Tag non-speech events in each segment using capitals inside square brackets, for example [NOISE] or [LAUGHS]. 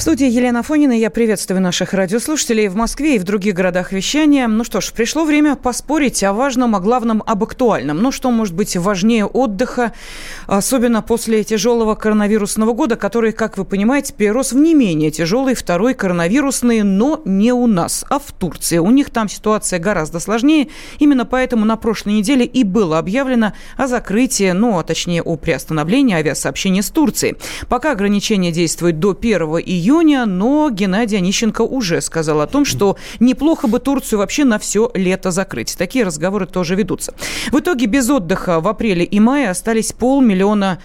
В студии Елена Фонина. Я приветствую наших радиослушателей в Москве и в других городах вещания. Ну что ж, пришло время поспорить о важном, о главном, об актуальном. Ну что может быть важнее отдыха, особенно после тяжелого коронавирусного года, который, как вы понимаете, перерос в не менее тяжелый второй коронавирусный, но не у нас, а в Турции. У них там ситуация гораздо сложнее. Именно поэтому на прошлой неделе и было объявлено о закрытии, ну, а точнее о приостановлении авиасообщения с Турцией. Пока ограничения действуют до 1 июня, июня, но Геннадий Онищенко уже сказал о том, что неплохо бы Турцию вообще на все лето закрыть. Такие разговоры тоже ведутся. В итоге без отдыха в апреле и мае остались полмиллиона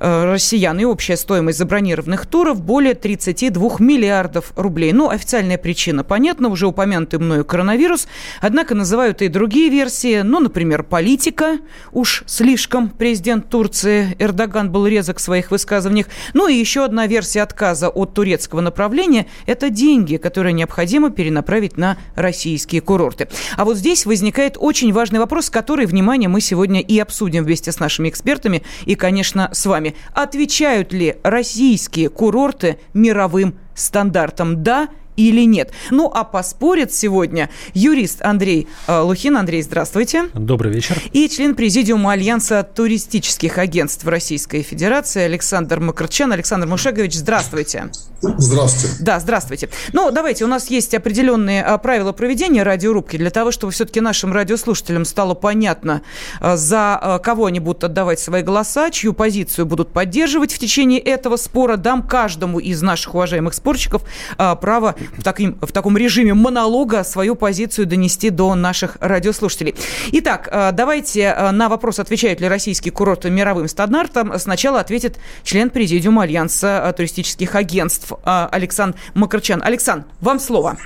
Э, россиян. И общая стоимость забронированных туров более 32 миллиардов рублей. Ну, официальная причина понятна, уже упомянутый мною коронавирус. Однако называют и другие версии. Ну, например, политика. Уж слишком президент Турции Эрдоган был резок в своих высказываниях. Ну и еще одна версия отказа от турецкого направления – это деньги, которые необходимо перенаправить на российские курорты. А вот здесь возникает очень важный вопрос, который, внимание, мы сегодня и обсудим вместе с нашими экспертами и, конечно, с вами. Отвечают ли российские курорты мировым стандартам? Да или нет. Ну, а поспорит сегодня юрист Андрей э, Лухин. Андрей, здравствуйте. Добрый вечер. И член президиума Альянса туристических агентств Российской Федерации Александр Макарчан. Александр Мушегович, здравствуйте. Здравствуйте. Да, здравствуйте. Ну, давайте, у нас есть определенные а, правила проведения радиорубки для того, чтобы все-таки нашим радиослушателям стало понятно, а, за а, кого они будут отдавать свои голоса, чью позицию будут поддерживать в течение этого спора. Дам каждому из наших уважаемых спорщиков право в, таким, в таком режиме монолога свою позицию донести до наших радиослушателей. Итак, давайте на вопрос, отвечают ли российские курорты мировым стандартам, сначала ответит член президиума Альянса туристических агентств Александр Макарчан. Александр, вам слово.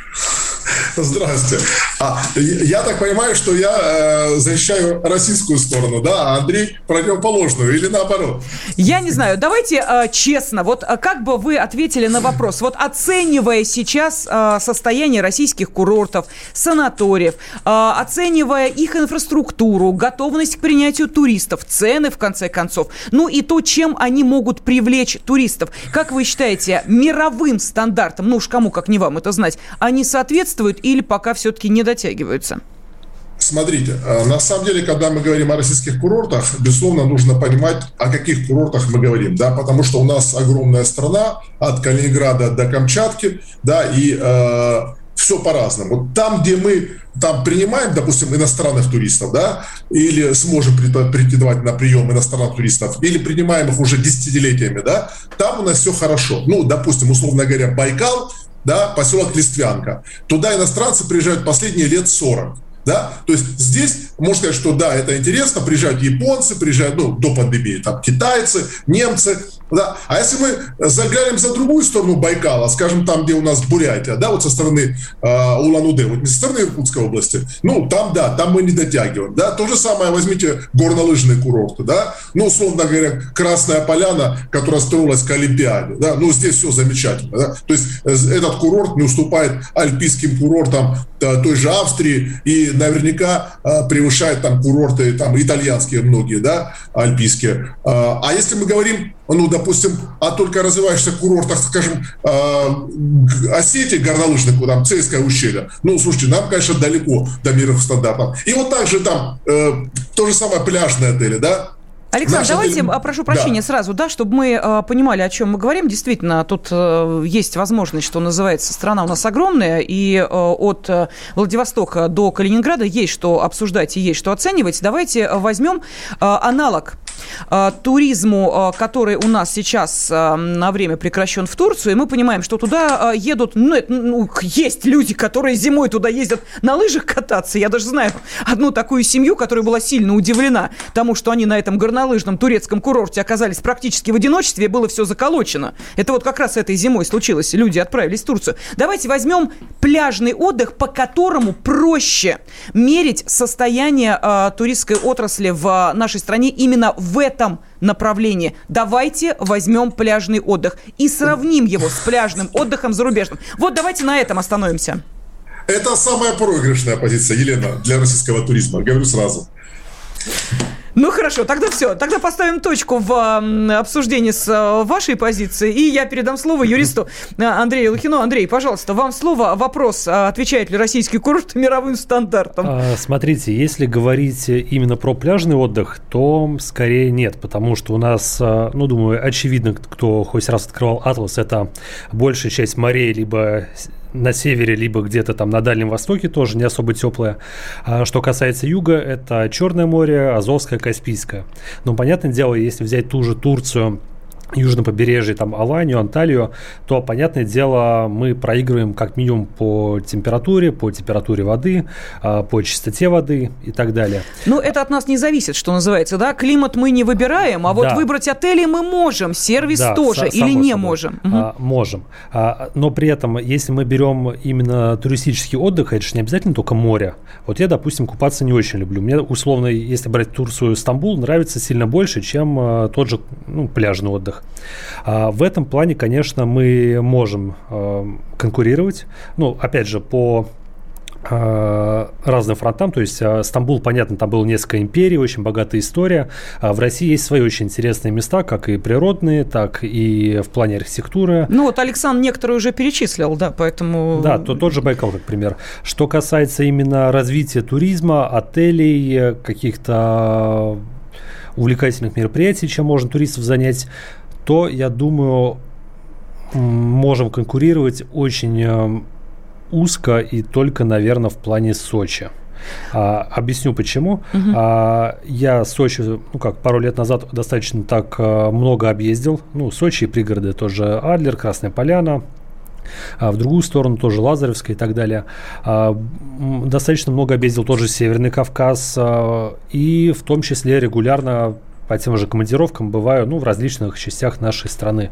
[LAUGHS] Здравствуйте. А, я так понимаю, что я э, защищаю российскую сторону, да, а Андрей противоположную или наоборот? Я не знаю. Давайте э, честно, вот э, как бы вы ответили на вопрос, вот оценивая сейчас э, состояние российских курортов, санаториев, э, оценивая их инфраструктуру, готовность к принятию туристов, цены, в конце концов, ну и то, чем они могут привлечь туристов. Как вы считаете, мировым стандартам, ну уж кому как не вам это знать, они соответствуют или пока все-таки не дотягиваются? Смотрите, э, на самом деле, когда мы говорим о российских курортах, безусловно, нужно понимать, о каких курортах мы говорим, да, потому что у нас огромная страна от Калининграда до Камчатки, да, и э, все по-разному. Там, где мы там принимаем, допустим, иностранных туристов, да, или сможем претендовать на прием иностранных туристов, или принимаем их уже десятилетиями, да, там у нас все хорошо. Ну, допустим, условно говоря, Байкал, да, поселок Листвянка. Туда иностранцы приезжают последние лет 40. Да? То есть здесь можно сказать, что да, это интересно, приезжают японцы, приезжают, ну, до пандемии, там, китайцы, немцы, да. А если мы заглянем за другую сторону Байкала, скажем, там, где у нас Бурятия, да, вот со стороны э, Улан-Удэ, вот не со стороны Иркутской области, ну, там, да, там мы не дотягиваем, да. То же самое возьмите горнолыжные курорты, да, ну, условно говоря, Красная Поляна, которая строилась к Олимпиаде, да, ну, здесь все замечательно, да. То есть э, этот курорт не уступает альпийским курортам э, той же Австрии и наверняка э, превышает там курорты, там, итальянские многие, да, альпийские. А если мы говорим ну, допустим, о только развивающихся курортах, скажем, э, Осетии горнолыжных, там, Цейское ущелье. Ну, слушайте, нам, конечно, далеко до мировых стандартов. И вот также там э, то же самое пляжные отели, да, Александр, давайте, деле... прошу прощения да. сразу, да, чтобы мы э, понимали, о чем мы говорим. Действительно, тут э, есть возможность, что называется, страна у нас огромная, и э, от э, Владивостока до Калининграда есть что обсуждать и есть что оценивать. Давайте возьмем э, аналог туризму, который у нас сейчас на время прекращен в Турцию, и мы понимаем, что туда едут, ну, это, ну, есть люди, которые зимой туда ездят на лыжах кататься. Я даже знаю одну такую семью, которая была сильно удивлена тому, что они на этом горнолыжном турецком курорте оказались практически в одиночестве, было все заколочено. Это вот как раз этой зимой случилось. Люди отправились в Турцию. Давайте возьмем пляжный отдых, по которому проще мерить состояние э, туристской отрасли в нашей стране именно в этом направлении. Давайте возьмем пляжный отдых и сравним его с пляжным отдыхом зарубежным. Вот давайте на этом остановимся. Это самая проигрышная позиция, Елена, для российского туризма. Говорю сразу. Ну хорошо, тогда все. Тогда поставим точку в обсуждении с э, вашей позиции. И я передам слово юристу э, Андрею Лохину. Андрей, пожалуйста, вам слово. Вопрос, а отвечает ли российский курорт [LAUGHS] мировым стандартам? А, смотрите, если говорить именно про пляжный отдых, то скорее нет, потому что у нас, э, ну, думаю, очевидно, кто хоть раз открывал Атлас, это большая часть морей, либо на севере, либо где-то там на Дальнем Востоке тоже не особо теплое. А что касается юга, это Черное море, Азовское, Каспийское. Но, понятное дело, если взять ту же Турцию, южном побережье, там Аланию, Анталию, то, понятное дело, мы проигрываем как минимум по температуре, по температуре воды, а, по чистоте воды и так далее. Ну, это от нас не зависит, что называется, да? Климат мы не выбираем, а вот да. выбрать отели мы можем, сервис да, тоже, или не собой. можем? А, можем. А, но при этом, если мы берем именно туристический отдых, это же не обязательно только море. Вот я, допустим, купаться не очень люблю. Мне, условно, если брать Турцию, Стамбул, нравится сильно больше, чем а, тот же ну, пляжный отдых. А в этом плане, конечно, мы можем э, конкурировать. Ну, опять же, по э, разным фронтам. То есть э, Стамбул, понятно, там было несколько империй, очень богатая история. А в России есть свои очень интересные места, как и природные, так и в плане архитектуры. Ну вот Александр некоторые уже перечислил, да, поэтому... Да, то, тот же Байкал, как пример. Что касается именно развития туризма, отелей, каких-то увлекательных мероприятий, чем можно туристов занять, то, я думаю, можем конкурировать очень э, узко и только, наверное, в плане Сочи. А, объясню почему. Угу. А, я Сочи, ну как, пару лет назад достаточно так а, много объездил. Ну, Сочи и пригороды тоже Адлер, Красная Поляна. А в другую сторону тоже Лазаревская и так далее. А, достаточно много объездил тоже Северный Кавказ. А, и в том числе регулярно по тем же командировкам бываю ну, в различных частях нашей страны.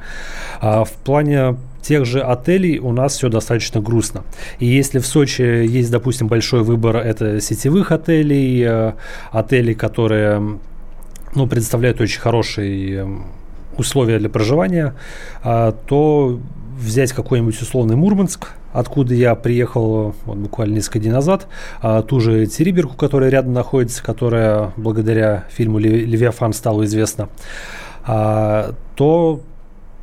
А в плане тех же отелей у нас все достаточно грустно. И если в Сочи есть, допустим, большой выбор это сетевых отелей, э, отелей, которые ну, предоставляют очень хорошие условия для проживания, а, то взять какой-нибудь условный Мурманск, откуда я приехал вот, буквально несколько дней назад, а, ту же Териберку, которая рядом находится, которая благодаря фильму «Левиафан» стала известна, а, то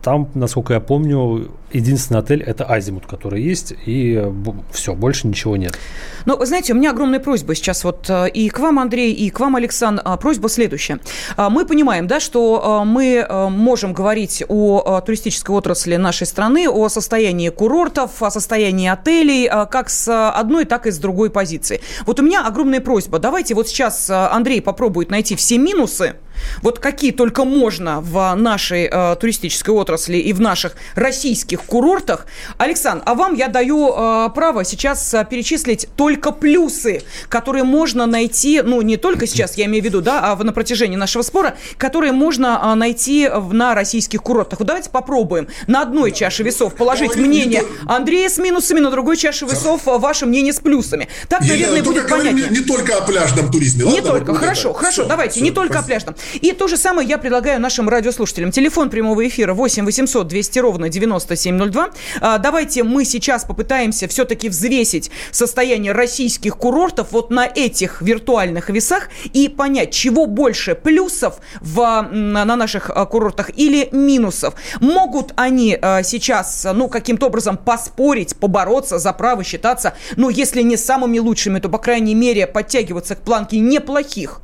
там, насколько я помню, единственный отель это Азимут, который есть, и все, больше ничего нет. Ну, знаете, у меня огромная просьба сейчас вот э, и к вам, Андрей, и к вам, Александр. А, просьба следующая. А, мы понимаем, да, что э, мы э, можем говорить о туристической отрасли нашей страны, о состоянии курортов, о состоянии отелей, как с одной, так и с другой позиции. Вот у меня огромная просьба. Давайте вот сейчас Андрей попробует найти все минусы, вот какие только можно в нашей э, туристической отрасли и в наших российских этих курортах. Александр, а вам я даю э, право сейчас э, перечислить только плюсы, которые можно найти, ну, не только сейчас, я имею в виду, да, а на протяжении нашего спора, которые можно э, найти в, на российских курортах. Вот давайте попробуем на одной чаше весов положить мнение Андрея с минусами, на другой чаше весов э, ваше мнение с плюсами. Так, наверное, ну, будет понятнее. Не, не только о пляжном туризме. Не ладно, только. Ну, хорошо, это. хорошо, все, давайте, все, не только спасибо. о пляжном. И то же самое я предлагаю нашим радиослушателям. Телефон прямого эфира 8 800 200 ровно 97 702. А, давайте мы сейчас попытаемся все-таки взвесить состояние российских курортов вот на этих виртуальных весах и понять, чего больше плюсов в, на наших а, курортах или минусов. Могут они а, сейчас, ну, каким-то образом поспорить, побороться за право считаться, ну, если не самыми лучшими, то, по крайней мере, подтягиваться к планке неплохих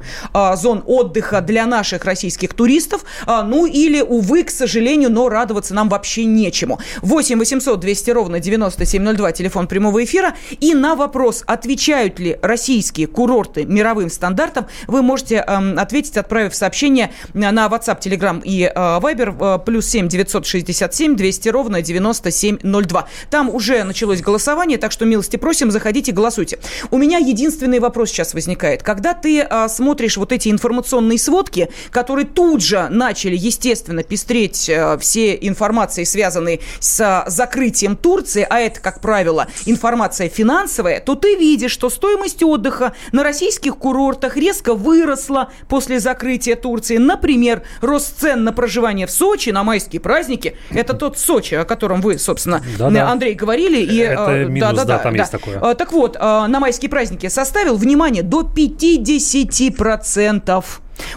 зон отдыха для наших российских туристов, ну, или, увы, к сожалению, но радоваться нам вообще нечему. 8 800 200 ровно 9702, телефон прямого эфира. И на вопрос, отвечают ли российские курорты мировым стандартам, вы можете э, ответить, отправив сообщение на WhatsApp, Telegram и э, Viber э, плюс 7 967 200 ровно 9702. Там уже началось голосование, так что милости просим, заходите, голосуйте. У меня единственный вопрос сейчас возникает. Когда ты э, смотришь вот эти информационные сводки, которые тут же начали, естественно, пестреть э, все информации, связанные с закрытием Турции, а это, как правило, информация финансовая, то ты видишь, что стоимость отдыха на российских курортах резко выросла после закрытия Турции. Например, рост цен на проживание в Сочи на майские праздники. Это тот Сочи, о котором вы, собственно, Да-да. Андрей, говорили. И, это э, минус, да, да, да, там да. есть такое. Э, так вот, э, на майские праздники составил, внимание, до 50%.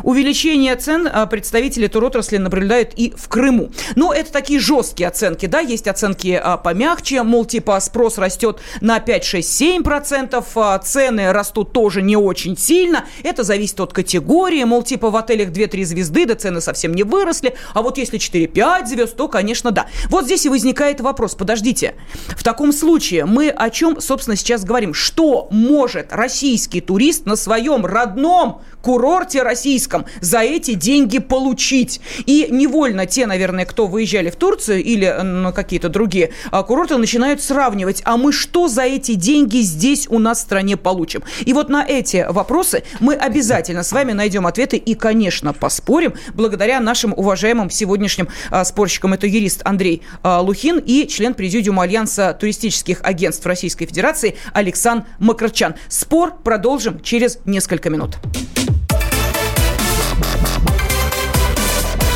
Увеличение цен а, представители туротрасли наблюдают и в Крыму. Но это такие жесткие оценки, да, есть оценки а, помягче, мол, типа спрос растет на 5, 6, 7 процентов, а, цены растут тоже не очень сильно, это зависит от категории, мол, типа в отелях 2-3 звезды, да цены совсем не выросли, а вот если 4-5 звезд, то, конечно, да. Вот здесь и возникает вопрос, подождите, в таком случае мы о чем, собственно, сейчас говорим? Что может российский турист на своем родном курорте российском за эти деньги получить. И невольно те, наверное, кто выезжали в Турцию или на какие-то другие а, курорты, начинают сравнивать, а мы что за эти деньги здесь у нас в стране получим? И вот на эти вопросы мы обязательно с вами найдем ответы и, конечно, поспорим благодаря нашим уважаемым сегодняшним а, спорщикам. Это юрист Андрей а, Лухин и член президиума Альянса туристических агентств Российской Федерации Александр Макарчан. Спор продолжим через несколько минут.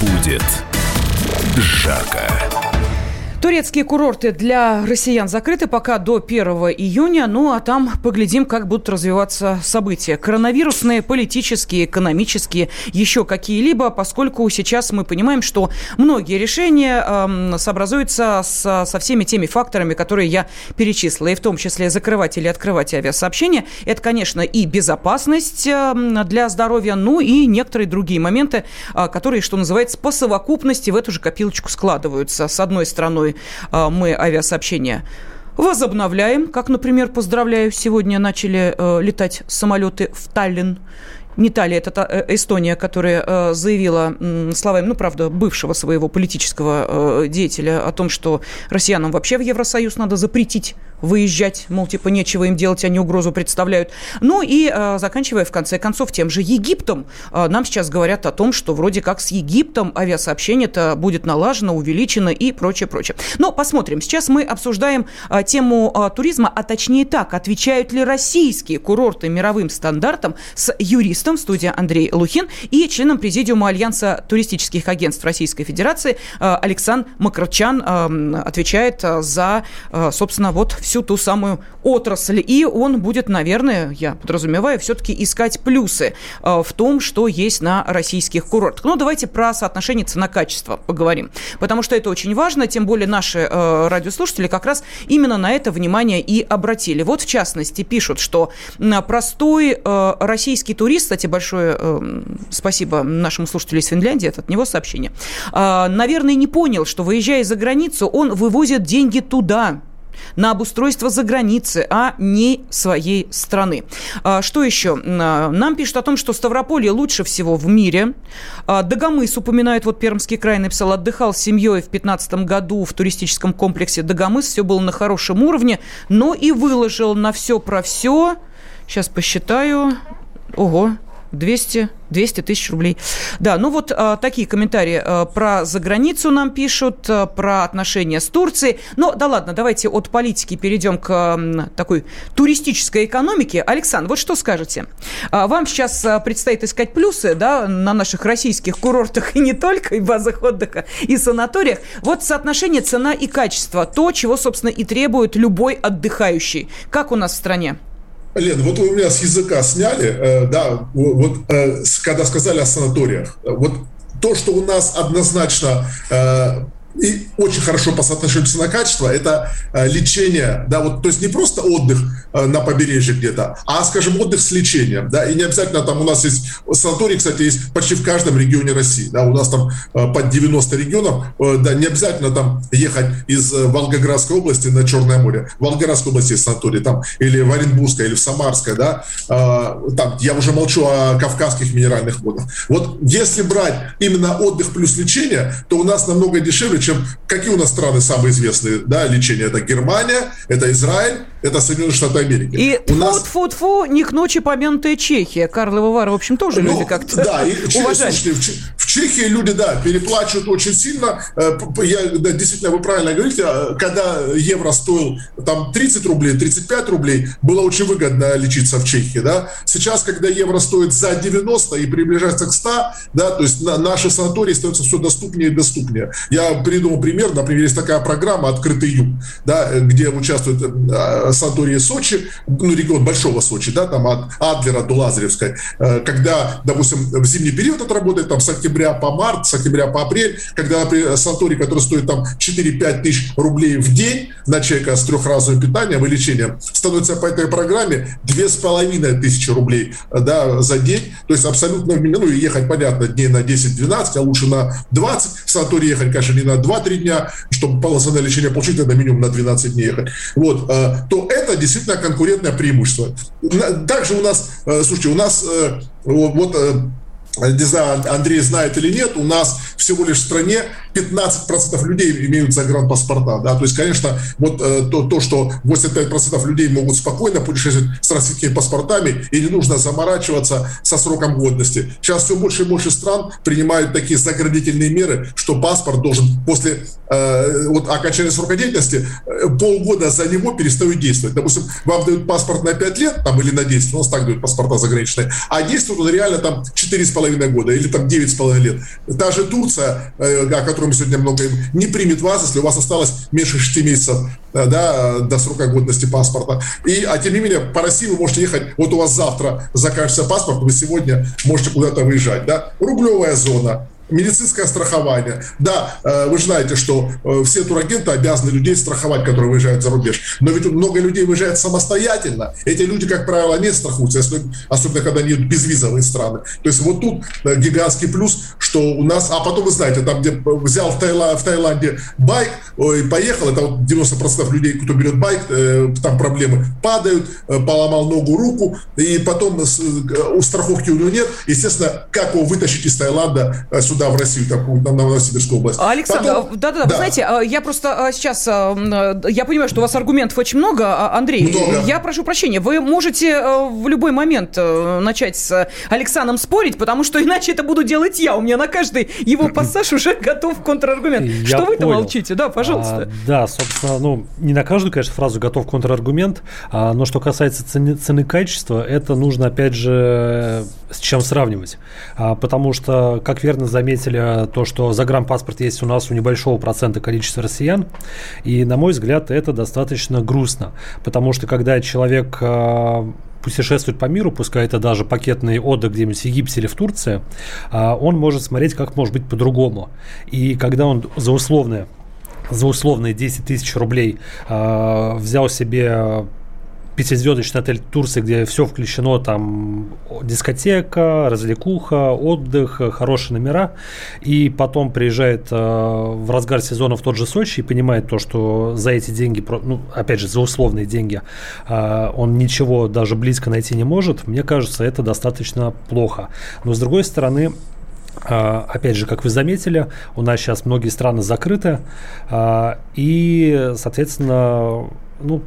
Будет жарко. Турецкие курорты для россиян закрыты пока до 1 июня. Ну, а там поглядим, как будут развиваться события. Коронавирусные, политические, экономические, еще какие-либо, поскольку сейчас мы понимаем, что многие решения э, сообразуются с, со всеми теми факторами, которые я перечислила, и в том числе закрывать или открывать авиасообщения. Это, конечно, и безопасность э, для здоровья, ну и некоторые другие моменты, э, которые, что называется, по совокупности в эту же копилочку складываются. С одной стороны, а, мы авиасообщения возобновляем. Как, например, поздравляю, сегодня начали э, летать самолеты в Таллин не та ли это э, Эстония, которая э, заявила словами, ну, правда, бывшего своего политического деятеля о том, что россиянам вообще в Евросоюз надо запретить выезжать, мол, типа нечего им делать, они угрозу представляют. Ну и э, заканчивая в конце концов тем же Египтом, э, нам сейчас говорят о том, что вроде как с Египтом авиасообщение-то будет налажено, увеличено и прочее, прочее. Но посмотрим. Сейчас мы обсуждаем э, тему э, туризма, а точнее так, отвечают ли российские курорты мировым стандартам с юристом в студии Андрей Лухин и членом президиума Альянса туристических агентств Российской Федерации э, Александр Макарчан э, отвечает э, за, собственно, вот всю ту самую отрасль. И он будет, наверное, я подразумеваю, все-таки искать плюсы в том, что есть на российских курортах. Ну, давайте про соотношение цена-качество поговорим. Потому что это очень важно, тем более наши радиослушатели как раз именно на это внимание и обратили. Вот, в частности, пишут, что простой российский турист, кстати, большое спасибо нашему слушателю из Финляндии, это от него сообщение, наверное, не понял, что, выезжая за границу, он вывозит деньги туда, на обустройство за границы, а не своей страны. А, что еще? А, нам пишут о том, что Ставрополье лучше всего в мире. А, Дагомыс упоминает, вот Пермский край написал, отдыхал с семьей в 2015 году в туристическом комплексе Дагомыс, все было на хорошем уровне, но и выложил на все про все. Сейчас посчитаю. Ого, 200, 200 тысяч рублей. Да, ну вот а, такие комментарии а, про заграницу нам пишут, а, про отношения с Турцией. Но да ладно, давайте от политики перейдем к а, такой туристической экономике. Александр, вот что скажете? А, вам сейчас а, предстоит искать плюсы да, на наших российских курортах и не только, и базах отдыха, и санаториях. Вот соотношение цена и качество, то, чего, собственно, и требует любой отдыхающий. Как у нас в стране? Лен, вот вы у меня с языка сняли, э, да, вот э, когда сказали о санаториях. Вот то, что у нас однозначно э, и очень хорошо по соотношению цена-качество, это э, лечение, да, вот, то есть не просто отдых э, на побережье где-то, а, скажем, отдых с лечением, да, и не обязательно там у нас есть, санаторий, кстати, есть почти в каждом регионе России, да, у нас там э, под 90 регионов, да, не обязательно там ехать из Волгоградской области на Черное море, в Волгоградской области есть санаторий, там, или в Оренбургской, или в Самарской, да, там, я уже молчу о кавказских минеральных водах. Вот если брать именно отдых плюс лечение, то у нас намного дешевле, чем какие у нас страны самые известные, да, лечение. Это Германия, это Израиль, это Соединенные Штаты Америки. И у нас... фу фу не к ночи помянутая Чехия. Карлова Вара, в общем, тоже ну, люди как-то Да, и [LAUGHS] уважают. Слушайте, в, в Чехии люди, да, переплачивают очень сильно. Э, я, да, действительно, вы правильно говорите, а, когда евро стоил там 30 рублей, 35 рублей, было очень выгодно лечиться в Чехии, да. Сейчас, когда евро стоит за 90 и приближается к 100, да, то есть на, наши санатории становятся все доступнее и доступнее. Я придумал пример, например, есть такая программа «Открытый юг», да, где участвуют э, санатории Сочи, ну, регион Большого Сочи, да, там от Адлера до Лазаревской, э, когда, допустим, в зимний период это работает, там, с октября по март, с октября по апрель, когда, например, санаторий, который стоит там 4-5 тысяч рублей в день на человека с трехразовым питанием и лечением, становится по этой программе 2,5 тысячи рублей, да, за день, то есть абсолютно, ну, и ехать, понятно, дней на 10-12, а лучше на 20, в санаторий ехать, конечно, не на 2-3 дня, чтобы полноценное лечение получить, надо минимум на 12 дней ехать, вот, э, то это действительно конкурентное преимущество. Также у нас, э, слушайте, у нас э, вот не знаю, Андрей знает или нет, у нас всего лишь в стране 15% людей имеют загранпаспорта. Да? То есть, конечно, вот э, то, то, что 85% людей могут спокойно путешествовать с российскими паспортами и не нужно заморачиваться со сроком годности. Сейчас все больше и больше стран принимают такие заградительные меры, что паспорт должен после э, вот, окончания срока деятельности э, полгода за него перестают действовать. Допустим, вам дают паспорт на 5 лет там, или на 10, у нас так дают паспорта заграничные, а действует он реально там 4,5 половиной года или там 9 с половиной лет. Та же Турция, э, о которой мы сегодня много не примет вас, если у вас осталось меньше 6 месяцев э, да, до срока годности паспорта. И, а тем не менее, по России вы можете ехать, вот у вас завтра заканчивается паспорт, вы сегодня можете куда-то выезжать. Да? Рублевая зона, медицинское страхование. Да, э, вы знаете, что э, все турагенты обязаны людей страховать, которые выезжают за рубеж. Но ведь много людей выезжает самостоятельно. Эти люди, как правило, не страхуются, особенно когда они безвизовые страны. То есть вот тут э, гигантский плюс, что у нас... А потом, вы знаете, там, где взял в, Таиланде, в Таиланде байк, ой, поехал, это вот 90% людей, кто берет байк, там проблемы, падают, поломал ногу, руку, и потом у страховки у него нет. Естественно, как его вытащить из Таиланда сюда, в Россию, такую, на Новосибирскую область. Александр, да-да-да, вы знаете, а, я просто а, сейчас, а, я понимаю, что у вас аргументов очень много, Андрей, много. я прошу прощения, вы можете в любой момент начать с Александром спорить, потому что иначе это буду делать я, у меня на каждый его пассаж уже готов контраргумент. Я что вы-то молчите? Да, пожалуйста. А, да, собственно, ну, не на каждую, конечно, фразу готов контраргумент, а, но что касается цены, цены качества, это нужно, опять же, с чем сравнивать. А, потому что, как верно заметил заметили то, что загранпаспорт есть у нас у небольшого процента количества россиян. И, на мой взгляд, это достаточно грустно. Потому что, когда человек э, путешествует по миру, пускай это даже пакетный отдых где-нибудь в Египте или в Турции, э, он может смотреть, как может быть по-другому. И когда он за условное за условные 10 тысяч рублей э, взял себе пятизвездочный отель Турции, где все включено, там дискотека, развлекуха, отдых, хорошие номера, и потом приезжает э, в разгар сезона в тот же Сочи и понимает то, что за эти деньги, ну, опять же, за условные деньги, э, он ничего даже близко найти не может, мне кажется, это достаточно плохо. Но с другой стороны, а, Опять же, как вы заметили, у нас сейчас многие страны закрыты, а, и, соответственно, ну,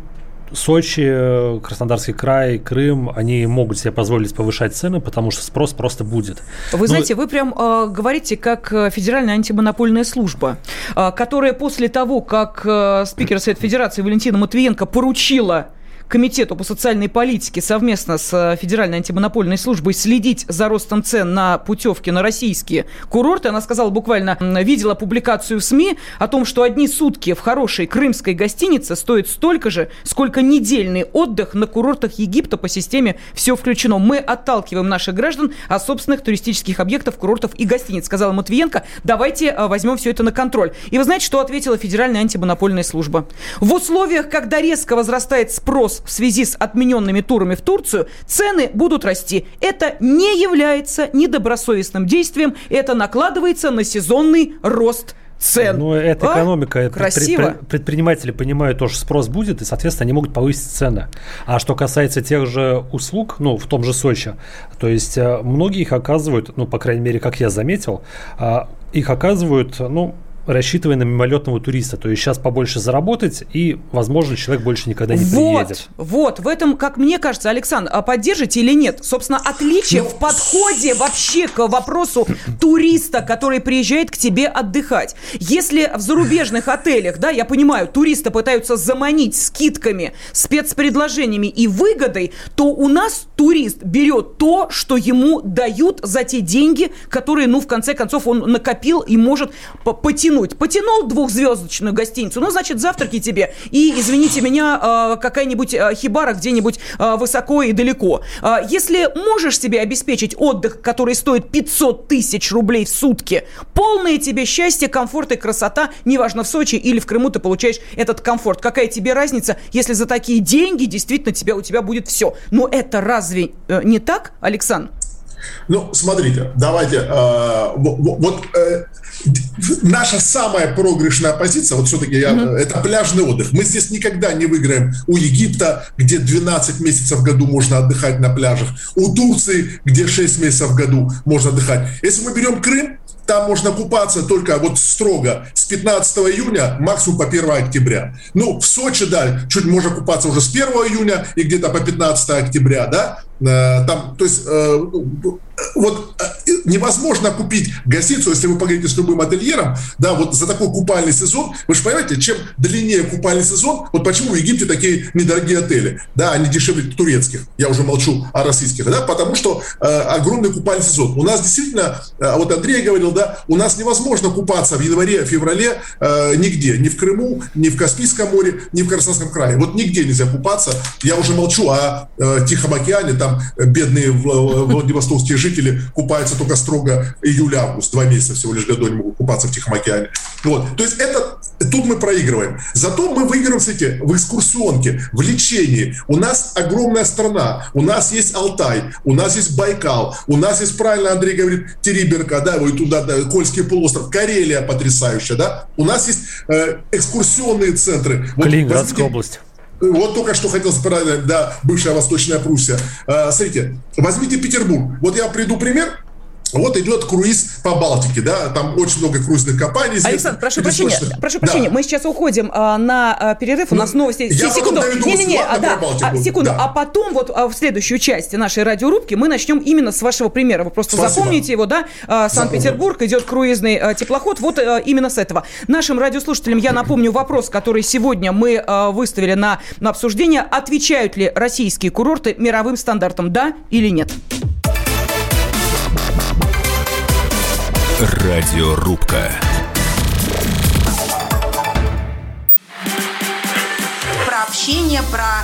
Сочи, Краснодарский край, Крым, они могут себе позволить повышать цены, потому что спрос просто будет. Вы ну, знаете, вы прям э, говорите как э, Федеральная антимонопольная служба, э, которая после того, как э, спикер Совета Федерации Валентина Матвиенко поручила Комитету по социальной политике совместно с э, Федеральной антимонопольной службой следить за ростом цен на путевки на российские курорты. Она сказала буквально, видела публикацию в СМИ о том, что одни сутки в хорошей крымской гостинице стоят столько же, сколько недельный отдых на курортах Египта по системе «Все включено». Мы отталкиваем наших граждан от собственных туристических объектов, курортов и гостиниц, сказала Матвиенко. Давайте э, возьмем все это на контроль. И вы знаете, что ответила Федеральная антимонопольная служба? В условиях, когда резко возрастает спрос в связи с отмененными турами в Турцию, цены будут расти. Это не является недобросовестным действием, это накладывается на сезонный рост цен. Ну, это а? экономика. Это Красиво. Предприниматели понимают то, что спрос будет, и, соответственно, они могут повысить цены. А что касается тех же услуг, ну, в том же Сочи, то есть э, многие их оказывают, ну, по крайней мере, как я заметил, а, их оказывают, ну, рассчитывая на мимолетного туриста. То есть сейчас побольше заработать, и, возможно, человек больше никогда не вот, приедет. Вот, в этом, как мне кажется, Александр, а поддержите или нет? Собственно, отличие ну, в подходе вообще к вопросу туриста, который приезжает к тебе отдыхать. Если в зарубежных отелях, да, я понимаю, туристы пытаются заманить скидками, спецпредложениями и выгодой, то у нас турист берет то, что ему дают за те деньги, которые, ну, в конце концов, он накопил и может потянуть потянуть. Потянул двухзвездочную гостиницу, ну, значит, завтраки тебе. И, извините меня, а, какая-нибудь а, хибара где-нибудь а, высоко и далеко. Если можешь себе обеспечить отдых, который стоит 500 тысяч рублей в сутки, полное тебе счастье, комфорт и красота, неважно, в Сочи или в Крыму ты получаешь этот комфорт. Какая тебе разница, если за такие деньги действительно тебя, у тебя будет все. Но это разве э, не так, Александр? Ну, смотрите, давайте, э, вот, вот э, наша самая проигрышная позиция, вот все-таки я, mm-hmm. это пляжный отдых. Мы здесь никогда не выиграем у Египта, где 12 месяцев в году можно отдыхать на пляжах, у Турции, где 6 месяцев в году можно отдыхать. Если мы берем Крым, там можно купаться только вот строго с 15 июня максимум по 1 октября. Ну, в Сочи, да, чуть можно купаться уже с 1 июня и где-то по 15 октября, да, там, то есть э, вот э, невозможно купить гостиницу, если вы поговорите с любым ательером, да, вот за такой купальный сезон, вы же понимаете, чем длиннее купальный сезон, вот почему в Египте такие недорогие отели, да, они дешевле турецких, я уже молчу о российских, да, потому что э, огромный купальный сезон. У нас действительно, э, вот Андрей говорил, да, у нас невозможно купаться в январе, феврале э, нигде, ни в Крыму, ни в Каспийском море, ни в Краснодарском крае, вот нигде нельзя купаться, я уже молчу о э, Тихом океане, там там бедные владивостокские жители купаются только строго июль-август, два месяца всего лишь году они могут купаться в Тихом океане. Вот. То есть это, тут мы проигрываем. Зато мы выиграем, кстати, в экскурсионке, в лечении. У нас огромная страна, у нас есть Алтай, у нас есть Байкал, у нас есть, правильно Андрей говорит, Териберка, да, вот туда, да, Кольский полуостров, Карелия потрясающая, да. У нас есть э, экскурсионные центры. Калининградская вот, область. Вот только что хотел сказать, да, бывшая Восточная Пруссия. А, смотрите, возьмите Петербург. Вот я приду пример. Вот идет круиз по Балтике, да, там очень много круизных компаний. Александр, прошу прощения, прошу прощения, да. мы сейчас уходим а, на а, перерыв, у ну, нас новости. Я секунду, не, не, не, а, да, а, секунду, да. а потом вот а, в следующую часть нашей радиорубки мы начнем именно с вашего примера. Вы просто Спасибо. запомните его, да, а, Санкт-Петербург идет круизный а, теплоход, вот а, именно с этого. Нашим радиослушателям я напомню вопрос, который сегодня мы а, выставили на, на обсуждение: отвечают ли российские курорты мировым стандартам, да или нет? Радиорубка. общение, про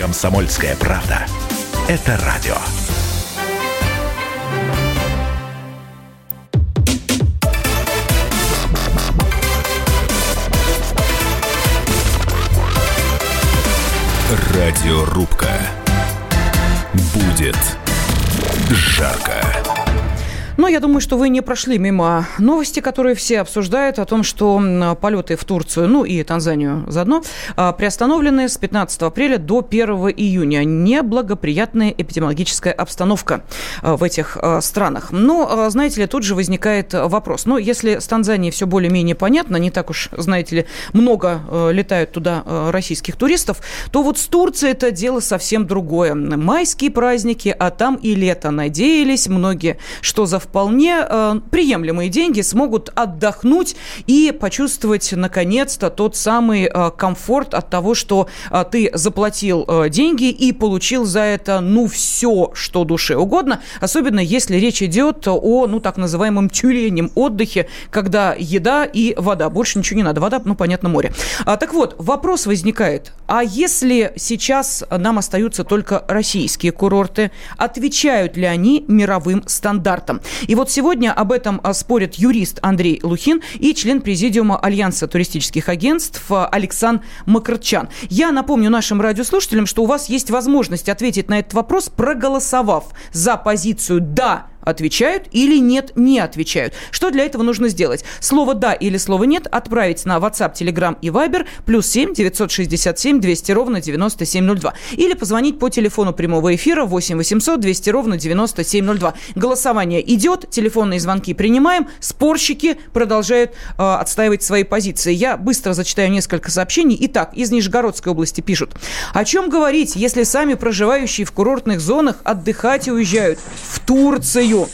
Комсомольская правда. Это радио. Радиорубка. Будет жарко. Но я думаю, что вы не прошли мимо новости, которые все обсуждают о том, что полеты в Турцию, ну и Танзанию заодно, а, приостановлены с 15 апреля до 1 июня. Неблагоприятная эпидемиологическая обстановка а, в этих а, странах. Но, знаете ли, тут же возникает вопрос. Ну, если с Танзанией все более-менее понятно, не так уж, знаете ли, много летают туда российских туристов, то вот с Турцией это дело совсем другое. Майские праздники, а там и лето. Надеялись многие, что за вполне э, приемлемые деньги смогут отдохнуть и почувствовать, наконец-то, тот самый э, комфорт от того, что э, ты заплатил э, деньги и получил за это, ну, все, что душе угодно, особенно если речь идет о, ну, так называемом тюленем отдыхе, когда еда и вода, больше ничего не надо, вода, ну, понятно, море. А, так вот, вопрос возникает, а если сейчас нам остаются только российские курорты, отвечают ли они мировым стандартам? И вот сегодня об этом а, спорят юрист Андрей Лухин и член президиума Альянса туристических агентств а, Александр Макарчан. Я напомню нашим радиослушателям, что у вас есть возможность ответить на этот вопрос, проголосовав за позицию «да» отвечают или нет, не отвечают. Что для этого нужно сделать? Слово «да» или слово «нет» отправить на WhatsApp, Telegram и Viber плюс 7 967 200 ровно 9702. Или позвонить по телефону прямого эфира 8 800 200 ровно 9702. Голосование идет, телефонные звонки принимаем, спорщики продолжают э, отстаивать свои позиции. Я быстро зачитаю несколько сообщений. Итак, из Нижегородской области пишут. О чем говорить, если сами проживающие в курортных зонах отдыхать уезжают в Турцию? Россию.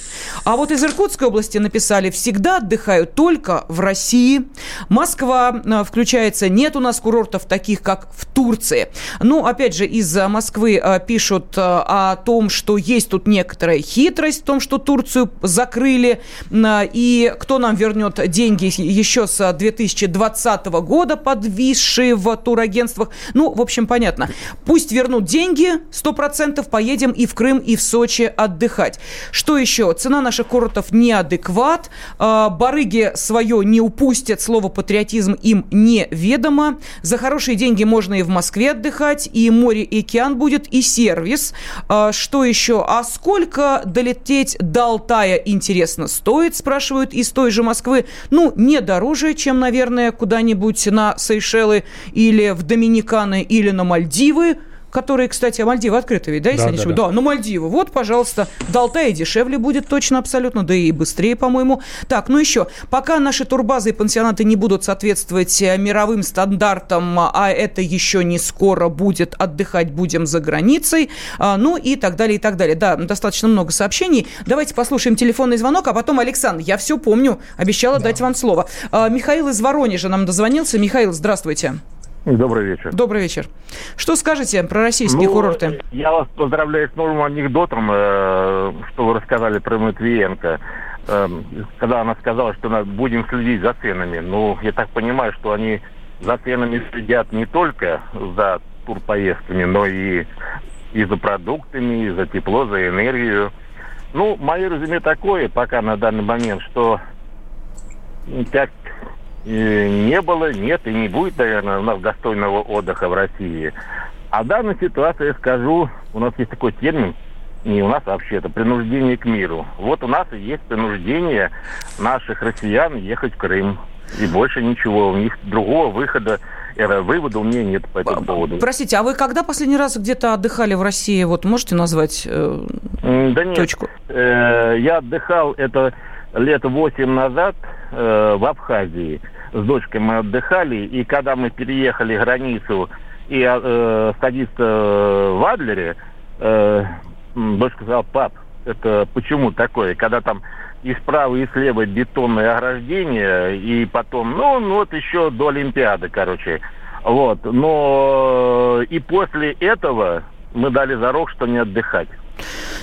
А вот из Иркутской области написали, всегда отдыхают только в России. Москва э, включается, нет у нас курортов таких, как в Турции. Ну, опять же, из Москвы э, пишут э, о том, что есть тут некоторая хитрость в том, что Турцию закрыли, и кто нам вернет деньги еще с 2020 года, подвисшие в турагентствах. Ну, в общем, понятно. Пусть вернут деньги, 100% поедем и в Крым, и в Сочи отдыхать. Что еще? Цена наших курортов неадекват. А, барыги свое не упустят. Слово патриотизм им неведомо. За хорошие деньги можно и в Москве отдыхать, и море, и океан будет, и сервис. А, что еще? А сколько долететь до Алтая, интересно, стоит, спрашивают из той же Москвы. Ну, не дороже, чем, наверное, куда-нибудь на Сейшелы или в Доминиканы или на Мальдивы которые, кстати, Мальдивы открыты ведь, да, если да, не да, да. да, ну Мальдивы, вот, пожалуйста, до Алтая дешевле будет точно абсолютно, да и быстрее, по-моему. Так, ну еще, пока наши турбазы и пансионаты не будут соответствовать э, мировым стандартам, а это еще не скоро будет, отдыхать будем за границей, а, ну и так далее, и так далее. Да, достаточно много сообщений. Давайте послушаем телефонный звонок, а потом, Александр, я все помню, обещала да. дать вам слово. А, Михаил из Воронежа нам дозвонился. Михаил, здравствуйте. Добрый вечер. Добрый вечер. Что скажете про российские ну, курорты? Я вас поздравляю с новым анекдотом, э, что вы рассказали про Матвиенко. Э, когда она сказала, что будем следить за ценами. Ну, я так понимаю, что они за ценами следят не только за турпоездками, но и, и за продуктами, и за тепло, за энергию. Ну, мое резюме такое пока на данный момент, что как не было, нет и не будет, наверное, у нас достойного отдыха в России. А в данной ситуации, я скажу, у нас есть такой термин, не у нас вообще, это принуждение к миру. Вот у нас и есть принуждение наших россиян ехать в Крым. И больше ничего. У них другого выхода э, вывода у меня нет по этому поводу. Простите, а вы когда последний раз где-то отдыхали в России? Вот можете назвать э, да нет, точку? Э, я отдыхал это лет восемь назад э, в Абхазии с дочкой мы отдыхали, и когда мы переехали границу и э, садиться в Адлере, э, дочка сказала, пап, это почему такое? Когда там и справа, и слева бетонное ограждение, и потом, ну, ну вот еще до Олимпиады, короче. Вот. Но и после этого мы дали зарок, что не отдыхать.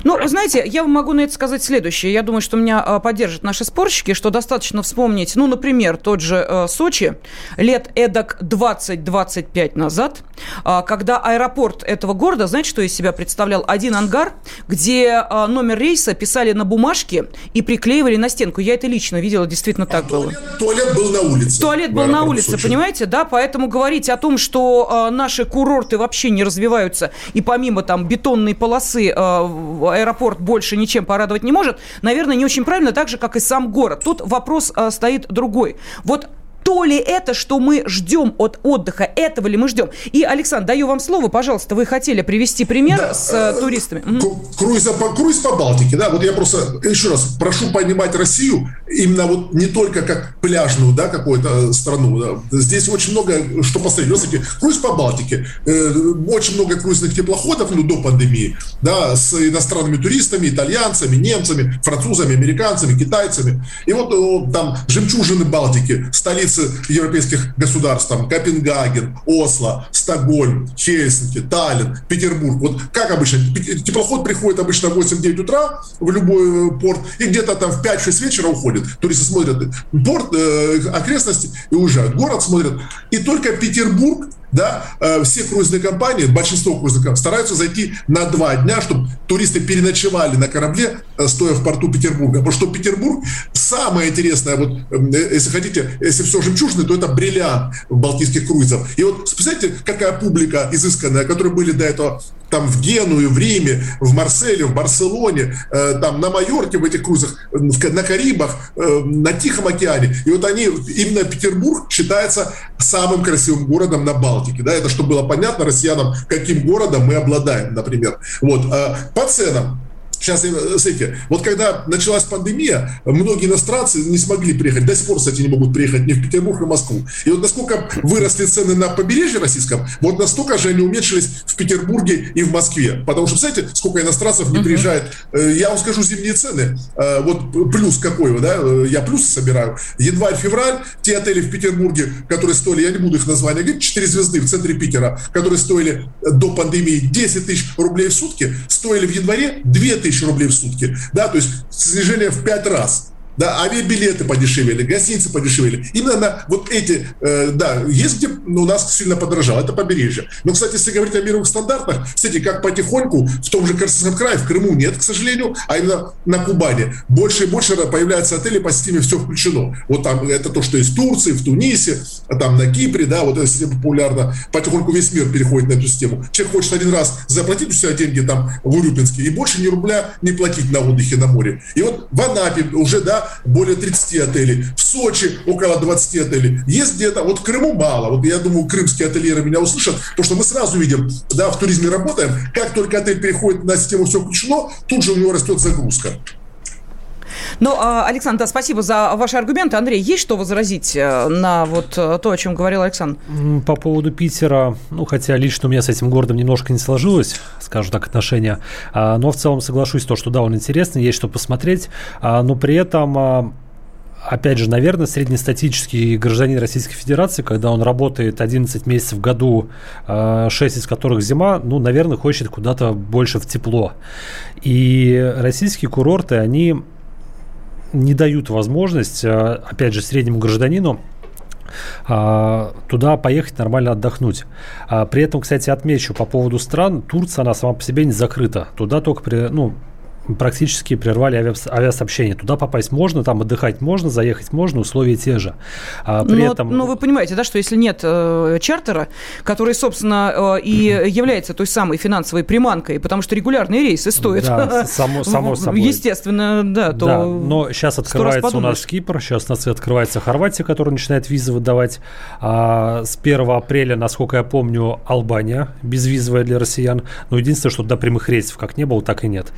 Ну, знаете, я могу на это сказать следующее. Я думаю, что меня а, поддержат наши спорщики, что достаточно вспомнить, ну, например, тот же э, Сочи лет эдак 20-25 назад, э, когда аэропорт этого города, знаете, что из себя представлял? Один ангар, где э, номер рейса писали на бумажке и приклеивали на стенку. Я это лично видела, действительно так а было. Туалет, туалет был на улице. Туалет был на улице, Сочи. понимаете, да? Поэтому говорить о том, что наши курорты вообще не развиваются, и помимо там бетонной полосы аэропорт больше ничем порадовать не может, наверное, не очень правильно, так же, как и сам город. Тут вопрос э, стоит другой. Вот то ли это, что мы ждем от отдыха, этого ли мы ждем? И, Александр, даю вам слово, пожалуйста, вы хотели привести пример да, с э, туристами. Круиз по, круиз по Балтике, да, вот я просто еще раз прошу понимать Россию именно вот не только как пляжную, да, какую-то страну. Да. Здесь очень много что посмотреть. Кстати, круиз по Балтике, э, очень много круизных теплоходов, ну, до пандемии, да, с иностранными туристами, итальянцами, немцами, французами, американцами, китайцами. И вот, вот там жемчужины Балтики, столица столицы европейских государств, там Копенгаген, Осло, Стокгольм, Хельсинки, Таллин, Петербург. Вот как обычно, теплоход приходит обычно в 8-9 утра в любой э, порт, и где-то там в 5-6 вечера уходит. Туристы смотрят порт, э, окрестности и уезжают. Город смотрят. И только Петербург да, э, все круизные компании, большинство круизных компаний стараются зайти на два дня, чтобы туристы переночевали на корабле, э, стоя в порту Петербурга. Потому что Петербург самое интересное, вот э, если хотите, если все жемчужное, то это бриллиант балтийских круизов. И вот представляете, какая публика изысканная, которые были до этого там в Геную, в Риме, в Марселе, в Барселоне, э, там на Майорке в этих крузах, на Карибах, э, на Тихом океане. И вот они, именно Петербург считается самым красивым городом на Балтике. Да, это чтобы было понятно россиянам, каким городом мы обладаем, например. Вот, э, по ценам Сейчас, смотрите, вот когда началась пандемия, многие иностранцы не смогли приехать, до сих пор, кстати, не могут приехать ни в Петербург, ни в Москву. И вот насколько выросли цены на побережье российском, вот настолько же они уменьшились в Петербурге и в Москве. Потому что, знаете, сколько иностранцев не приезжает. Э, я вам скажу зимние цены. Э, вот плюс какой, да, э, я плюсы собираю. Январь-февраль, те отели в Петербурге, которые стоили, я не буду их названия говорить, 4 звезды в центре Питера, которые стоили до пандемии 10 тысяч рублей в сутки, стоили в январе 2 тысячи тысяч рублей в сутки. Да, то есть снижение в пять раз. Да, авиабилеты подешевели, гостиницы подешевели. Именно на вот эти, э, да, есть где у нас сильно подорожало, это побережье. Но, кстати, если говорить о мировых стандартах, кстати, как потихоньку в том же Красноярском крае, в Крыму нет, к сожалению, а именно на Кубани больше и больше появляются отели по системе «все включено». Вот там это то, что есть в Турции, в Тунисе, а там на Кипре, да, вот эта система популярна. Потихоньку весь мир переходит на эту систему. Человек хочет один раз заплатить у себя деньги там в Урюпинске и больше ни рубля не платить на отдыхе на море. И вот в Анапе уже, да, более 30 отелей. В Сочи около 20 отелей. Есть где-то, вот в Крыму мало. Вот я думаю, крымские ательеры меня услышат, потому что мы сразу видим, да, в туризме работаем, как только отель переходит на систему «все включено», тут же у него растет загрузка. Ну, а, Александр, да, спасибо за ваши аргументы. Андрей, есть что возразить э, на вот э, то, о чем говорил Александр? По поводу Питера, ну, хотя лично у меня с этим городом немножко не сложилось, скажу так, отношения, а, но в целом соглашусь то, что да, он интересный, есть что посмотреть, а, но при этом опять же, наверное, среднестатический гражданин Российской Федерации, когда он работает 11 месяцев в году, 6 из которых зима, ну, наверное, хочет куда-то больше в тепло. И российские курорты, они не дают возможность, э, опять же, среднему гражданину э, туда поехать нормально отдохнуть. А при этом, кстати, отмечу по поводу стран, Турция, она сама по себе не закрыта. Туда только при, ну, практически прервали авиасообщение. Туда попасть можно, там отдыхать можно, заехать можно, условия те же. А при но, этом... но вы понимаете, да, что если нет э, чартера, который, собственно, э, и является той самой финансовой приманкой, потому что регулярные рейсы стоят, да, [LAUGHS] само, само собой. естественно, да, то... Да, но сейчас открывается у нас Кипр, сейчас у нас открывается Хорватия, которая начинает визы выдавать. А с 1 апреля, насколько я помню, Албания безвизовая для россиян. Но единственное, что до прямых рейсов как не было, так и нет.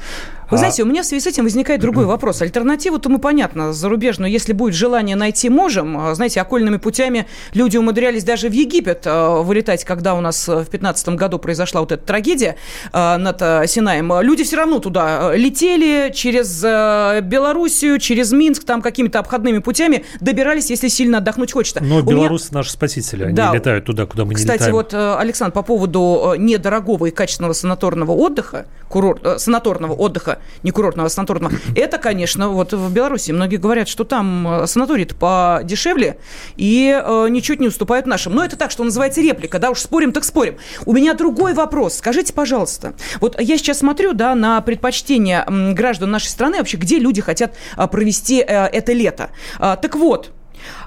Вы знаете, у меня в связи с этим возникает другой вопрос. Альтернативу-то мы, понятно, зарубежную, если будет желание найти, можем. А, знаете, окольными путями люди умудрялись даже в Египет а, вылетать, когда у нас в 2015 году произошла вот эта трагедия а, над Синаем. Люди все равно туда летели через Белоруссию, через Минск, там какими-то обходными путями добирались, если сильно отдохнуть хочется. Но белорусы меня... наши спасители, они да. летают туда, куда мы не Кстати, летаем. вот, Александр, по поводу недорогого и качественного санаторного отдыха, курорт, санаторного отдыха, не курортного, а санаторного, это, конечно, вот в Беларуси многие говорят, что там санаторий подешевле и э, ничуть не уступают нашим. Но это так, что называется реплика, да, уж спорим, так спорим. У меня другой вопрос. Скажите, пожалуйста, вот я сейчас смотрю, да, на предпочтения граждан нашей страны, вообще, где люди хотят а, провести а, это лето. А, так вот,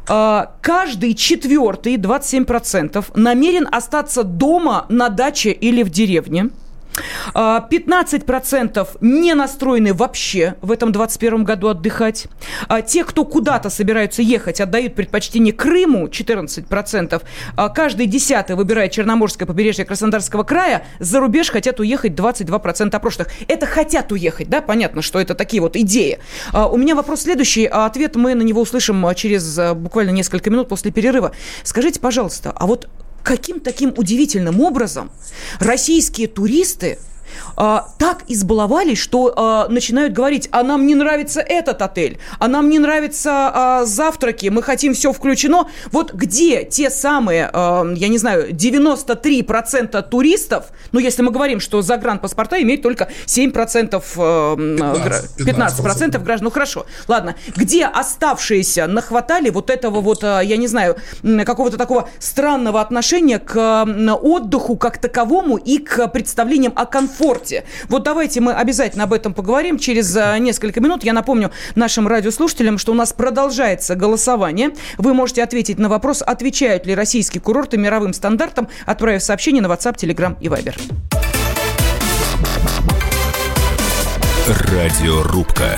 каждый четвертый, 27%, намерен остаться дома, на даче или в деревне. 15% а, не настроены вообще в этом 21 году отдыхать. А те, кто куда-то собираются ехать, отдают предпочтение Крыму, 14%. А каждый десятый выбирает Черноморское побережье Краснодарского края. За рубеж хотят уехать 22% опрошенных. Это хотят уехать, да? Понятно, что это такие вот идеи. У меня вопрос следующий. Ответ мы на него услышим через буквально несколько минут после перерыва. Скажите, пожалуйста, а вот каким таким удивительным образом российские туристы а, так избаловались, что а, начинают говорить, а нам не нравится этот отель, а нам не нравятся а, завтраки, мы хотим все включено. Вот где те самые, а, я не знаю, 93% туристов, ну, если мы говорим, что загранпаспорта имеют только 7%, 15%, 15%, 15 граждан, ну, хорошо, ладно, где оставшиеся нахватали вот этого вот, а, я не знаю, какого-то такого странного отношения к отдыху как таковому и к представлениям о комфорте комфорте. Вот давайте мы обязательно об этом поговорим через а, несколько минут. Я напомню нашим радиослушателям, что у нас продолжается голосование. Вы можете ответить на вопрос, отвечают ли российские курорты мировым стандартам, отправив сообщение на WhatsApp, Telegram и Viber. Радиорубка.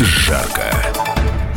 жарко.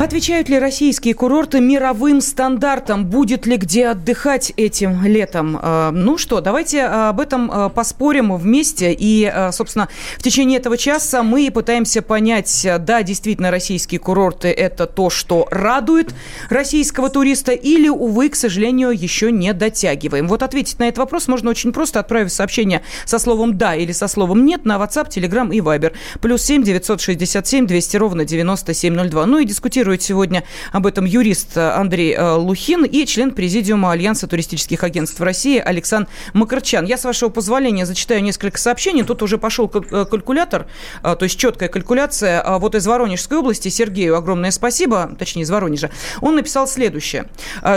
Отвечают ли российские курорты мировым стандартам? Будет ли где отдыхать этим летом? А, ну что, давайте об этом а, поспорим вместе. И, собственно, в течение этого часа мы пытаемся понять, да, действительно, российские курорты – это то, что радует российского туриста, или, увы, к сожалению, еще не дотягиваем. Вот ответить на этот вопрос можно очень просто, отправив сообщение со словом «да» или со словом «нет» на WhatsApp, Telegram и Viber. Плюс 7 967 200 ровно 9702. Ну и дискутируем комментирует сегодня об этом юрист э, Андрей э, Лухин и член президиума Альянса туристических агентств России Александр Макарчан. Я, с вашего позволения, зачитаю несколько сообщений. Тут уже пошел э, калькулятор, то есть четкая калькуляция. А вот из Воронежской области Сергею огромное спасибо, точнее, из Воронежа. Он написал следующее.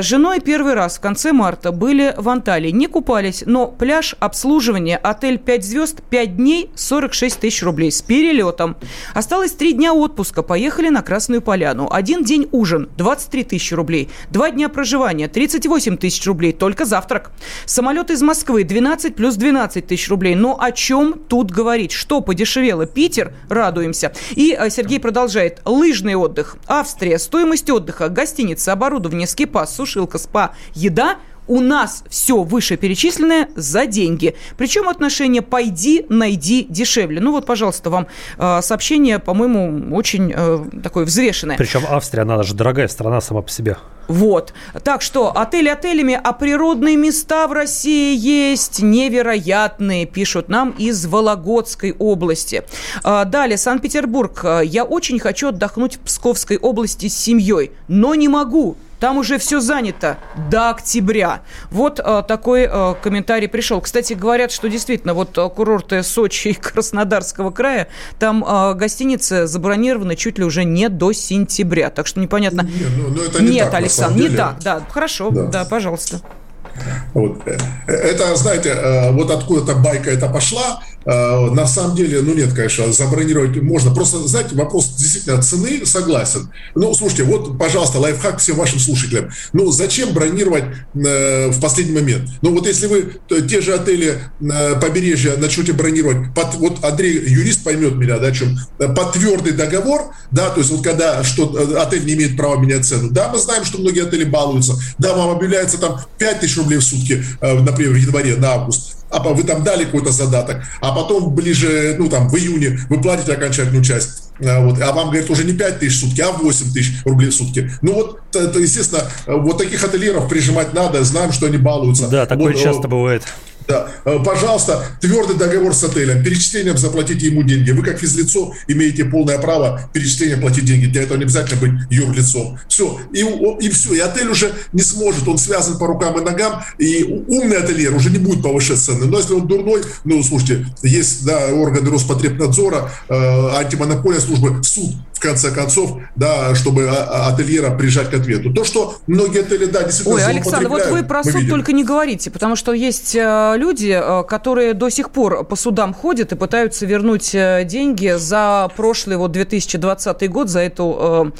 Женой первый раз в конце марта были в Анталии. Не купались, но пляж, обслуживание, отель 5 звезд, 5 дней, 46 тысяч рублей с перелетом. Осталось 3 дня отпуска. Поехали на Красную Поляну. А один день ужин – 23 тысячи рублей. Два дня проживания – 38 тысяч рублей, только завтрак. Самолет из Москвы – 12 плюс 12 тысяч рублей. Но о чем тут говорить? Что подешевело? Питер? Радуемся. И э, Сергей продолжает. Лыжный отдых. Австрия. Стоимость отдыха. Гостиница, оборудование, скипа, сушилка, спа, еда – у нас все вышеперечисленное за деньги. Причем отношение «пойди, найди дешевле». Ну вот, пожалуйста, вам э, сообщение, по-моему, очень э, такое взвешенное. Причем Австрия, она же дорогая страна сама по себе. Вот. Так что отели отелями, а природные места в России есть невероятные, пишут нам из Вологодской области. А, далее, Санкт-Петербург. Я очень хочу отдохнуть в Псковской области с семьей, но не могу там уже все занято до октября. Вот э, такой э, комментарий пришел. Кстати, говорят, что действительно вот э, курорты Сочи и [LAUGHS] Краснодарского края, там э, гостиницы забронированы чуть ли уже не до сентября. Так что непонятно. Нет, ну, ну, это не Нет так, Александр, не так. Да, хорошо, да, да пожалуйста. Вот. Это, знаете, э, вот откуда-то байка это пошла. Э, на самом деле, ну нет, конечно, забронировать можно. Просто, знаете, вопрос действительно цены, согласен. Ну, слушайте, вот, пожалуйста, лайфхак всем вашим слушателям. Ну, зачем бронировать э, в последний момент? Ну, вот если вы те же отели побережья начнете бронировать, под, вот Андрей, юрист поймет меня, да, о чем, под твердый договор, да, то есть вот когда что, отель не имеет права менять цену. Да, мы знаем, что многие отели балуются. Да, вам объявляется там 5 тысяч рублей в сутки, например, в январе на август а вы там дали какой-то задаток, а потом ближе, ну там в июне вы платите окончательную часть. А, вот, а вам, говорят, уже не 5 тысяч в сутки, а 8 тысяч рублей в сутки. Ну вот, это, естественно, вот таких ательеров прижимать надо, знаем, что они балуются. Да, такое вот, часто бывает. Да. Э, пожалуйста, твердый договор с отелем, перечислением заплатите ему деньги. Вы как физлицо имеете полное право перечислением платить деньги. Для этого не обязательно быть юрлицом. Все. И, и все. И отель уже не сможет. Он связан по рукам и ногам. И умный ательер уже не будет повышать цены. Но если он дурной, ну, слушайте, есть да, органы Роспотребнадзора, э, антимонопольная служба, суд конце концов, да, чтобы а, а, ательера прижать к ответу. То, что многие отели, да, действительно Ой, Александр, вот вы про суд видим. только не говорите, потому что есть э, люди, э, которые до сих пор по судам ходят и пытаются вернуть э, деньги за прошлый вот 2020 год, за эту,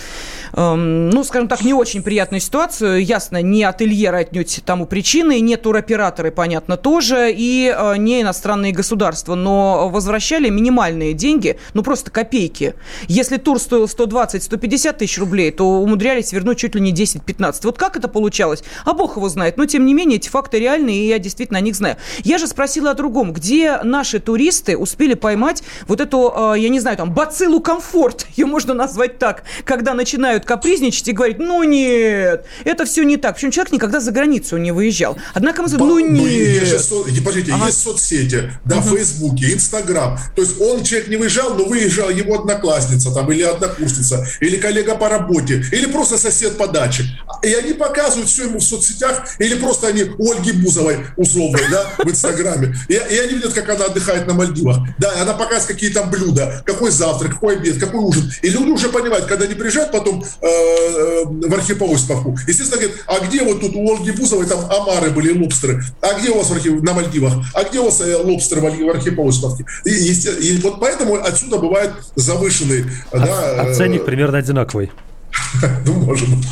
эм, ну, скажем так, не очень приятную ситуацию. Ясно, не ательеры отнюдь тому причины, не туроператоры, понятно, тоже, и не иностранные государства, но возвращали минимальные деньги, ну, просто копейки. Если тур стоил 120-150 тысяч рублей, то умудрялись вернуть чуть ли не 10-15. Вот как это получалось? А бог его знает. Но, тем не менее, эти факты реальные, и я действительно о них знаю. Я же спросила о другом. Где наши туристы успели поймать вот эту, а, я не знаю, там, бациллу комфорт, [LAUGHS] ее можно назвать так, когда начинают капризничать и говорить, ну нет, это все не так. Причем человек никогда за границу не выезжал. Однако мы говорим, ну нет. Ну, есть со... Подождите, ага. есть соцсети, да, угу. Фейсбуке, Инстаграм. То есть он, человек не выезжал, но выезжал его одноклассница там или однокурсница, или коллега по работе, или просто сосед по даче. И они показывают все ему в соцсетях, или просто они Ольги Бузовой условной, да, в Инстаграме. И, и они видят, как она отдыхает на Мальдивах. Да, она показывает, какие там блюда, какой завтрак, какой обед, какой ужин. И люди уже понимают, когда они приезжают потом э, э, в архипоставку, естественно, говорят, а где вот тут у Ольги Бузовой там омары были, лобстеры? А где у вас в архив... на Мальдивах? А где у вас э, лобстеры в архипоставке? И, и, и вот поэтому отсюда бывает завышенный да, а, ценник примерно одинаковый. [LAUGHS] Ну, может быть.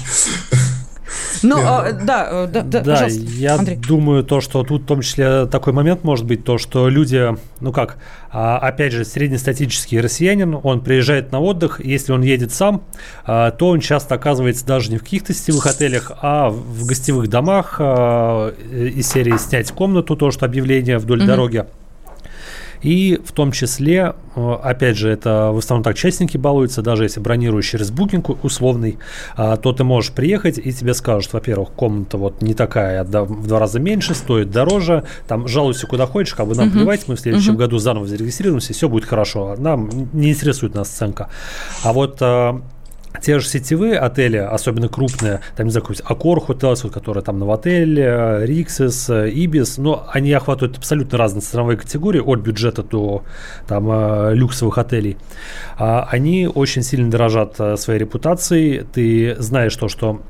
Ну, а, да, э, да, да, да я Андрей. думаю, то, что тут в том числе такой момент может быть, то, что люди, ну как, а, опять же, среднестатический россиянин, он приезжает на отдых, если он едет сам, а, то он часто оказывается даже не в каких-то сетевых отелях, а в гостевых домах а, из серии снять комнату, то, что объявление вдоль угу. дороги. И в том числе, э, опять же, это в основном так частники балуются, даже если бронируешь через букинг условный, а, то ты можешь приехать и тебе скажут, во-первых, комната вот не такая, а в два раза меньше, стоит дороже, там жалуйся куда хочешь, как бы нам плевать, мы в следующем году заново зарегистрируемся, все будет хорошо, нам не интересует нас оценка. А вот э, те же сетевые отели, особенно крупные, там, не знаю, Accor Hotels, вот, которые там Новотель, Риксис, Ибис, но они охватывают абсолютно разные ценовые категории, от бюджета до там э, люксовых отелей. А они очень сильно дорожат э, своей репутацией. Ты знаешь то, что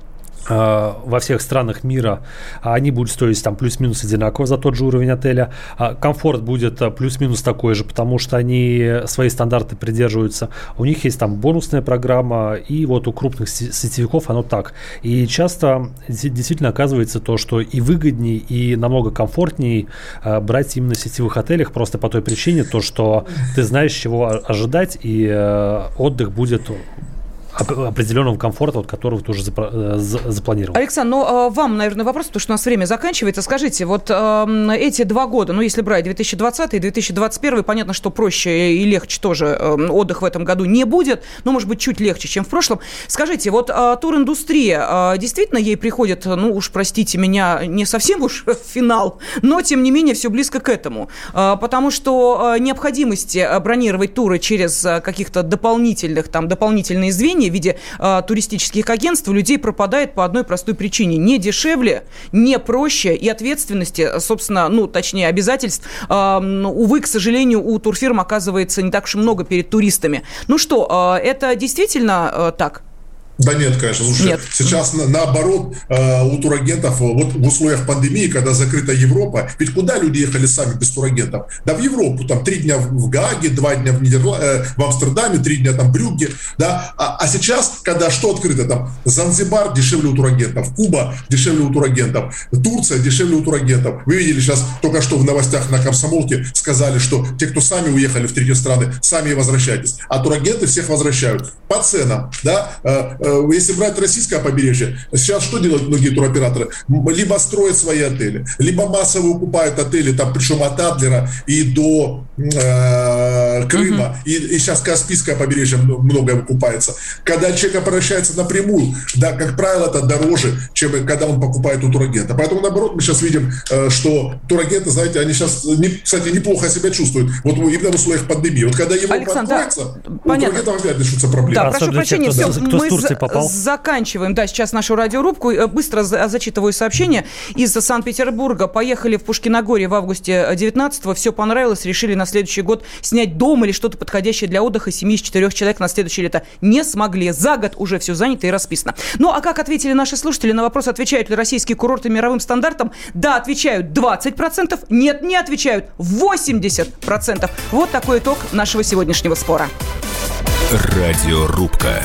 во всех странах мира они будут стоить там плюс-минус одинаково за тот же уровень отеля. А комфорт будет э, плюс-минус такой же, потому что они свои стандарты придерживаются. У них есть там бонусная программа, и вот у крупных сетевиков оно так. И часто действительно оказывается то, что и выгоднее, и намного комфортнее э, брать именно в сетевых отелях, просто по той причине, то, что ты знаешь, чего ожидать, и отдых будет определенного комфорта, вот, которого ты уже э, запланировал. Александр, ну а, вам, наверное, вопрос, потому что у нас время заканчивается. Скажите, вот э, эти два года, ну если брать 2020 и 2021, понятно, что проще и легче тоже э, отдых в этом году не будет, но, может быть, чуть легче, чем в прошлом. Скажите, вот э, туриндустрия, э, действительно ей приходит, ну уж простите меня, не совсем уж [LAUGHS] финал, но, тем не менее, все близко к этому. Потому что необходимости бронировать туры через каких-то дополнительных, там, дополнительные звенья в виде э, туристических агентств у людей пропадает по одной простой причине. Не дешевле, не проще и ответственности, собственно, ну, точнее, обязательств, э, увы, к сожалению, у турфирм оказывается не так уж и много перед туристами. Ну что, э, это действительно э, так? Да нет, конечно. Слушай, нет. сейчас на, наоборот э, у турагентов вот в условиях пандемии, когда закрыта Европа, ведь куда люди ехали сами без турагентов? Да в Европу, там три дня в Гааге, два дня в, Нидерла... э, в Амстердаме, три дня там в Брюгге, да. А, а сейчас, когда что открыто там? Занзибар дешевле у турагентов, Куба дешевле у турагентов, Турция дешевле у турагентов. Вы видели сейчас только что в новостях на Комсомолке сказали, что те, кто сами уехали в третьи страны, сами возвращайтесь. А турагенты всех возвращают по ценам, да, э, э Э, если брать российское побережье, сейчас что делают многие туроператоры? Либо строят свои отели, либо массово укупают отели, там, причем от Адлера и до э, Крыма, uh-huh. и, и сейчас Каспийское побережье многое выкупается. Когда человек обращается напрямую, да, как правило, это дороже, чем когда он покупает у турагента. Поэтому, наоборот, мы сейчас видим, э, что турагенты, знаете, они сейчас, не, кстати, неплохо себя чувствуют. Вот именно в условиях пандемии. Вот когда Европа Александр, откроется, да, у понятно. турагентов опять начнутся проблемы. Да, прошу прощения, все, кто, мы с попал. Заканчиваем, да, сейчас нашу радиорубку. Э, быстро зачитываю сообщение. Из Санкт-Петербурга поехали в Пушкиногорье в августе 19-го. Все понравилось. Решили на следующий год снять дом или что-то подходящее для отдыха семьи из четырех человек на следующее лето. Не смогли. За год уже все занято и расписано. Ну, а как ответили наши слушатели на вопрос, отвечают ли российские курорты мировым стандартам? Да, отвечают 20%. Нет, не отвечают 80%. Вот такой итог нашего сегодняшнего спора. Радиорубка.